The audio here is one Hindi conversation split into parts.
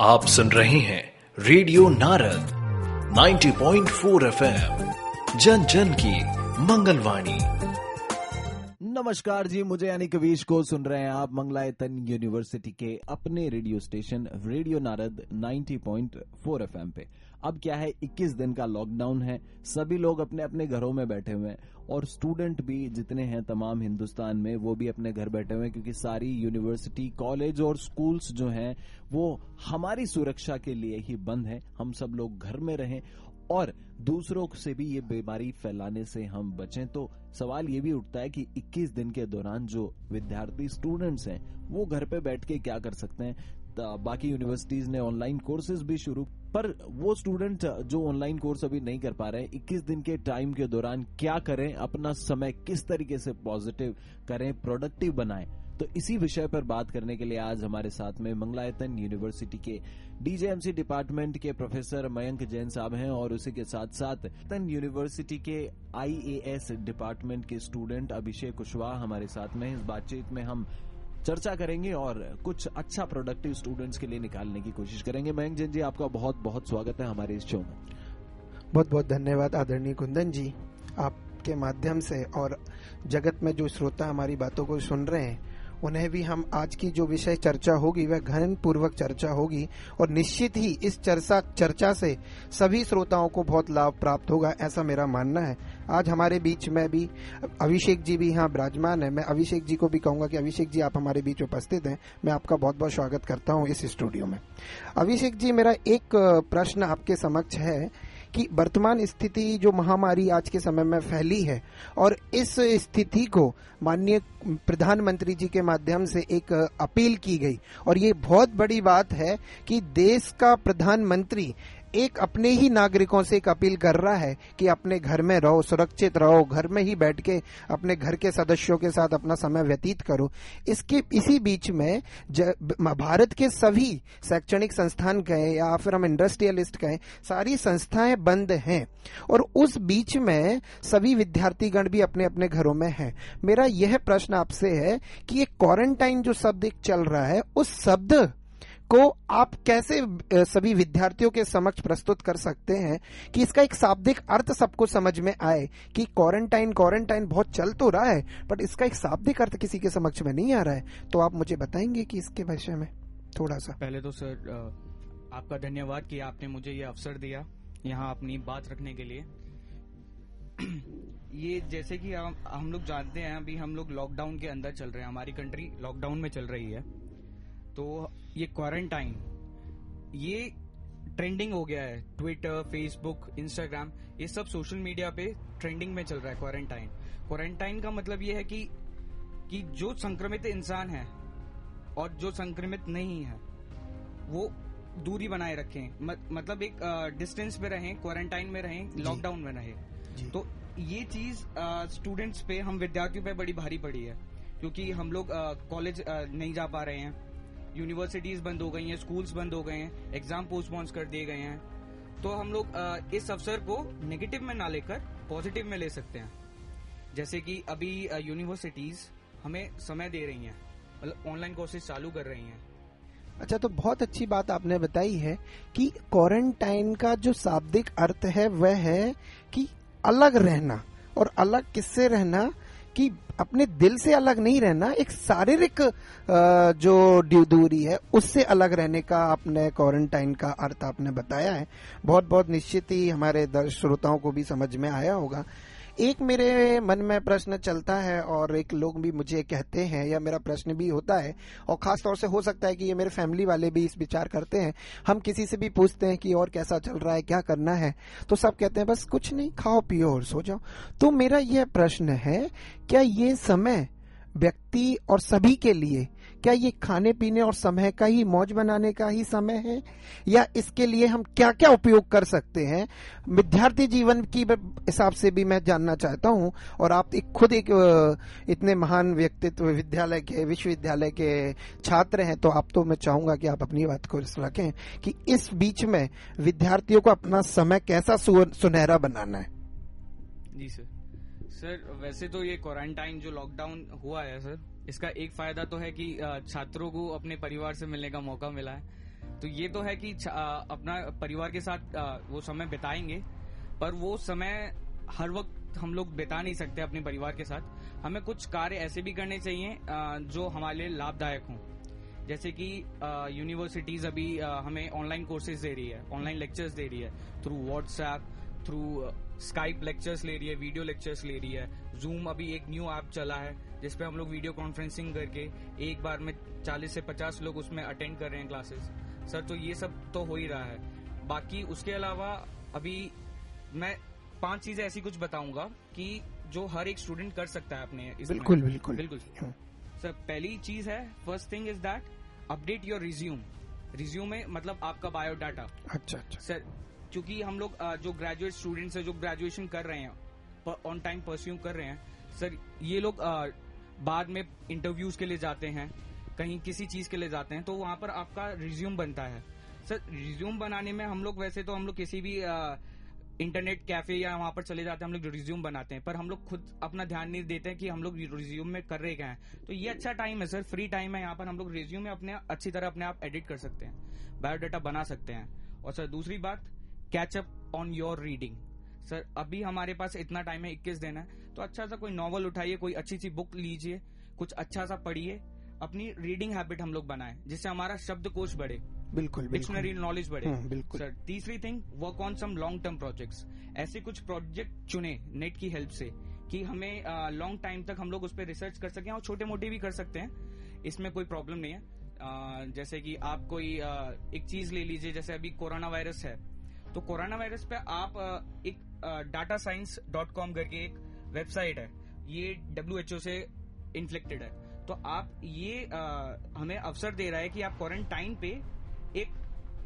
आप सुन रहे हैं रेडियो नारद 90.4 एफएम। जन जन की मंगलवाणी। नमस्कार जी, मुझे यानी कवीश को सुन रहे हैं आप मंगलायतन यूनिवर्सिटी के अपने radio station, radio Narad 90.4 FM पे। अब क्या है 21 दिन का लॉकडाउन है, सभी लोग अपने अपने घरों में बैठे हुए हैं और स्टूडेंट भी जितने हैं तमाम हिंदुस्तान में, वो भी अपने घर बैठे हुए हैं क्योंकि सारी यूनिवर्सिटी, कॉलेज और स्कूल्स जो हैं, वो हमारी सुरक्षा के लिए ही बंद है। हम सब लोग घर में रहें और दूसरों से भी ये बीमारी फैलाने से हम बचें तो सवाल ये भी उठता है कि 21 दिन के दौरान जो विद्यार्थी स्टूडेंट्स हैं, वो घर पे बैठ के क्या कर सकते हैं? बाकी यूनिवर्सिटीज ने ऑनलाइन कोर्सेज भी शुरू, पर वो स्टूडेंट जो ऑनलाइन कोर्स अभी नहीं कर पा रहे हैं 21 दिन के टाइम के दौरान क्या करें? अपना समय किस तरीके से पॉजिटिव करें? प्रोडक्टिव बनाएँ? तो इसी विषय पर बात करने के लिए आज हमारे साथ में मंगलायतन यूनिवर्सिटी के डीजेएमसी डिपार्टमेंट के प्रोफेसर मयंक जैन साहब हैं और उसी के साथ साथ तन यूनिवर्सिटी के आईएएस डिपार्टमेंट के स्टूडेंट अभिषेक कुशवाहा हमारे साथ में इस बातचीत में हम चर्चा करेंगे और कुछ अच्छा प्रोडक्टिव स्टूडेंट्स के लिए निकालने की कोशिश करेंगे। मयंक जैन जी, आपका बहुत बहुत स्वागत है हमारे इस शो में। बहुत बहुत धन्यवाद आदरणीय कुंदन जी, आपके माध्यम से और जगत में जो श्रोता हमारी बातों को सुन रहे हैं उन्हें भी हम आज की जो विषय चर्चा होगी, वह घन पूर्वक चर्चा होगी और निश्चित ही इस चर्चा चर्चा से सभी श्रोताओं को बहुत लाभ प्राप्त होगा, ऐसा मेरा मानना है। आज हमारे बीच में भी, अभिषेक जी भी यहाँ विराजमान है। मैं अभिषेक जी को भी कहूँगा कि अभिषेक जी, आप हमारे बीच उपस्थित हैं। मैं आपका बहुत बहुत स्वागत करता हूँ इस स्टूडियो में। अभिषेक जी, मेरा एक प्रश्न आपके समक्ष है कि वर्तमान स्थिति जो महामारी आज के समय में फैली है और इस स्थिति को माननीय प्रधानमंत्री जी के माध्यम से एक अपील की गई। और ये बहुत बड़ी बात है कि देश का प्रधानमंत्री एक अपने ही नागरिकों से एक अपील कर रहा है कि अपने घर में रहो, सुरक्षित रहो, घर में ही बैठ के अपने घर के सदस्यों के साथ अपना समय व्यतीत करो। इसके, इसी बीच में भारत के सभी शैक्षणिक संस्थान कहें या फिर हम इंडस्ट्रियलिस्ट कहें, सारी संस्थाएँ बंद हैं और उस बीच में सभी विद्यार्थीगण भी अपने अपने घरों में हैं। मेरा यह प्रश्न आपसे है कि ये क्वारंटाइन जो शब्द चल रहा है, उस शब्द को आप कैसे सभी विद्यार्थियों के समक्ष प्रस्तुत कर सकते हैं कि इसका एक शाब्दिक अर्थ सबको समझ में आए कि क्वारंटाइन क्वारंटाइन बहुत चल तो रहा है बट इसका एक शाब्दिक अर्थ किसी के समक्ष में नहीं आ रहा है। तो आप मुझे बताएँगे कि इसके विषय में थोड़ा सा। पहले तो सर आपका धन्यवाद कि आपने मुझे ये अवसर दिया यहाँ अपनी बात रखने के लिए। ये जैसे कि हम हम लोग जानते हैं, अभी हम लोग लॉकडाउन के अंदर चल रहे हैं। हमारी कंट्री लॉकडाउन में चल रही है। तो ये क्वारंटाइन ये ट्रेंडिंग हो गया है ट्विटर फेसबुक इंस्टाग्राम ये सब सोशल मीडिया पे ट्रेंडिंग में चल रहा है क्वारंटाइन क्वारंटाइन का मतलब ये है कि कि जो संक्रमित इंसान है और जो संक्रमित नहीं है वो दूरी बनाए रखें. मत, मतलब एक डिस्टेंस में रहें क्वारंटाइन में रहें लॉकडाउन में रहें. तो ये चीज़ स्टूडेंट्स पे हम विद्यार्थियों पे बड़ी भारी पड़ी है क्योंकि हम लोग कॉलेज नहीं जा पा रहे हैं. यूनिवर्सिटीज बंद हो गई हैं, स्कूल्स बंद हो गए हैं एग्ज़ाम पोस्टपोन कर दिए गए हैं। तो हम लोग इस अवसर को नेगेटिव में ना लेकर पॉजिटिव में ले सकते हैं। जैसे कि अभी यूनिवर्सिटीज हमें समय दे रही हैं मतलब ऑनलाइन कोर्सेज चालू कर रही हैं। अच्छा तो बहुत अच्छी बात आपने बताई है कि क्वारंटाइन का जो शाब्दिक अर्थ है, वह है कि अलग रहना। और अलग किससे रहना? कि अपने दिल से अलग नहीं रहना, एक शारीरिक जो दूरी है, उससे अलग रहने का आपने क्वारंटाइन का अर्थ आपने बताया है। बहुत बहुत निश्चित ही हमारे श्रोताओं को भी समझ में आया होगा। एक मेरे मन में प्रश्न चलता है और एक लोग भी मुझे कहते हैं या मेरा प्रश्न भी होता है और खास तौर से हो सकता है कि ये मेरे फैमिली वाले भी इस विचार करते हैं। हम किसी से भी पूछते हैं कि और कैसा चल रहा है, क्या करना है तो सब कहते हैं, बस कुछ नहीं, खाओ पियो और सो जाओ। तो मेरा यह प्रश्न है, क्या ये समय व्यक्ति और सभी के लिए क्या ये खाने पीने और समय का ही, मौज बनाने का ही समय है? या इसके लिए हम क्या क्या उपयोग कर सकते हैं? विद्यार्थी जीवन की हिसाब से भी मैं जानना चाहता हूँ और आप एक खुद एक इतने महान व्यक्तित्व विद्यालय के, विश्वविद्यालय के छात्र हैं तो आप तो मैं चाहूँगा कि आप अपनी बात को रखें कि इस बीच में विद्यार्थियों को अपना समय कैसा सुनहरा बनाना है। जी, सर। सर वैसे तो ये क्वारंटाइन जो लॉकडाउन हुआ है सर इसका एक फ़ायदा तो है कि छात्रों को अपने परिवार से मिलने का मौका मिला है। तो ये तो है कि अपना परिवार के साथ वो समय बिताएँगे, पर वो समय हर वक्त हम लोग बिता नहीं सकते अपने परिवार के साथ। हमें कुछ कार्य ऐसे भी करने चाहिए जो हमारे लिए लाभदायक हों। जैसे कि यूनिवर्सिटीज अभी हमें ऑनलाइन कोर्सेज दे रही है ऑनलाइन लेक्चर्स दे रही है through WhatsApp through Skype lectures ले रही है वीडियो लेक्चर्स ले रही है। जूम अभी एक न्यू ऐप चला है जिसपे हम लोग वीडियो कॉन्फ्रेंसिंग करके एक बार में 40 से 50 लोग उसमें अटेंड कर रहे हैं क्लासेस सर तो ये सब तो हो ही रहा है। बाकी उसके अलावा अभी मैं पाँच चीज़ें ऐसी कुछ बताऊँगा कि जो हर एक स्टूडेंट कर सकता है अपने इसमें। बिल्कुल, बिल्कुल। बिल्कुल। सर पहली चीज़ है first thing is that update your resume resume में मतलब आपका बायोडाटा अच्छा अच्छा। सर क्योंकि हम लोग जो ग्रेजुएट स्टूडेंट्स हैं, जो ग्रेजुएशन कर रहे हैं ऑन टाइम परस्यू कर रहे हैं, सर, ये लोग बाद में इंटरव्यूज़ के लिए जाते हैं, कहीं किसी चीज़ के लिए जाते हैं तो वहाँ पर आपका रिज्यूम बनता है। सर रिज्यूम बनाने में हम लोग वैसे तो हम लोग किसी भी इंटरनेट कैफ़े या वहाँ पर चले जाते हैं, हम लोग रिज्यूम बनाते हैं, पर हम लोग खुद अपना ध्यान नहीं देते हैं कि हम लोग रिज्यूम में कर रहे क्या हैं। तो ये अच्छा टाइम है, सर फ्री टाइम है, यहाँ पर हम लोग रिज्यूम में अपने, अच्छी तरह अपने आप एडिट कर सकते हैं बायोडाटा बना सकते हैं। और सर, दूसरी बात catch up on your reading sir अभी हमारे पास इतना टाइम है 21 दिन है तो अच्छा सा कोई नॉवल उठाइए कोई अच्छी सी बुक लीजिए कुछ अच्छा सा पढ़िए अपनी रीडिंग हैबिट हम लोग बनाए जिससे हमारा शब्दकोश बढ़े बिल्कुल डिक्शनरी नॉलेज बढ़े। हम्म, बिल्कुल। सर तीसरी thing work on some long term projects ऐसे कुछ प्रोजेक्ट चुने नेट की हेल्प से कि हमें लॉन्ग टाइम तक हम लोग उस पर रिसर्च कर सकें और छोटे मोटे भी कर सकते हैं। इसमें कोई प्रॉब्लम नहीं है। अ, जैसे कि आप कोई अ, एक चीज़ ले लीजिए जैसे अभी कोरोना वायरस है तो कोरोना वायरस पे आप एक डाटा साइंस डॉट कॉम करके एक वेबसाइट है ये डब्ल्यू एच ओ से इन्फ्लेक्टेड है। तो आप ये अ, हमें अवसर दे रहा है कि आप क्वारंटाइन पे एक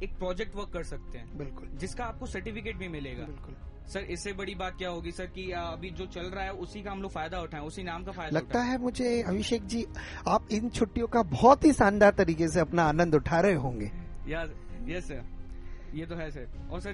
एक प्रोजेक्ट वर्क कर सकते हैं। बिल्कुल। जिसका आपको सर्टिफिकेट भी मिलेगा। बिल्कुल। सर इससे बड़ी बात क्या होगी सर कि अभी जो चल रहा है उसी का हम लोग फ़ायदा उठाएँ उसी नाम का फ़ायदा लगता है मुझे अभिषेक जी आप इन छुट्टियों का बहुत ही शानदार तरीके से अपना आनंद उठा रहे होंगे। यस यस सर ये तो है सर और सर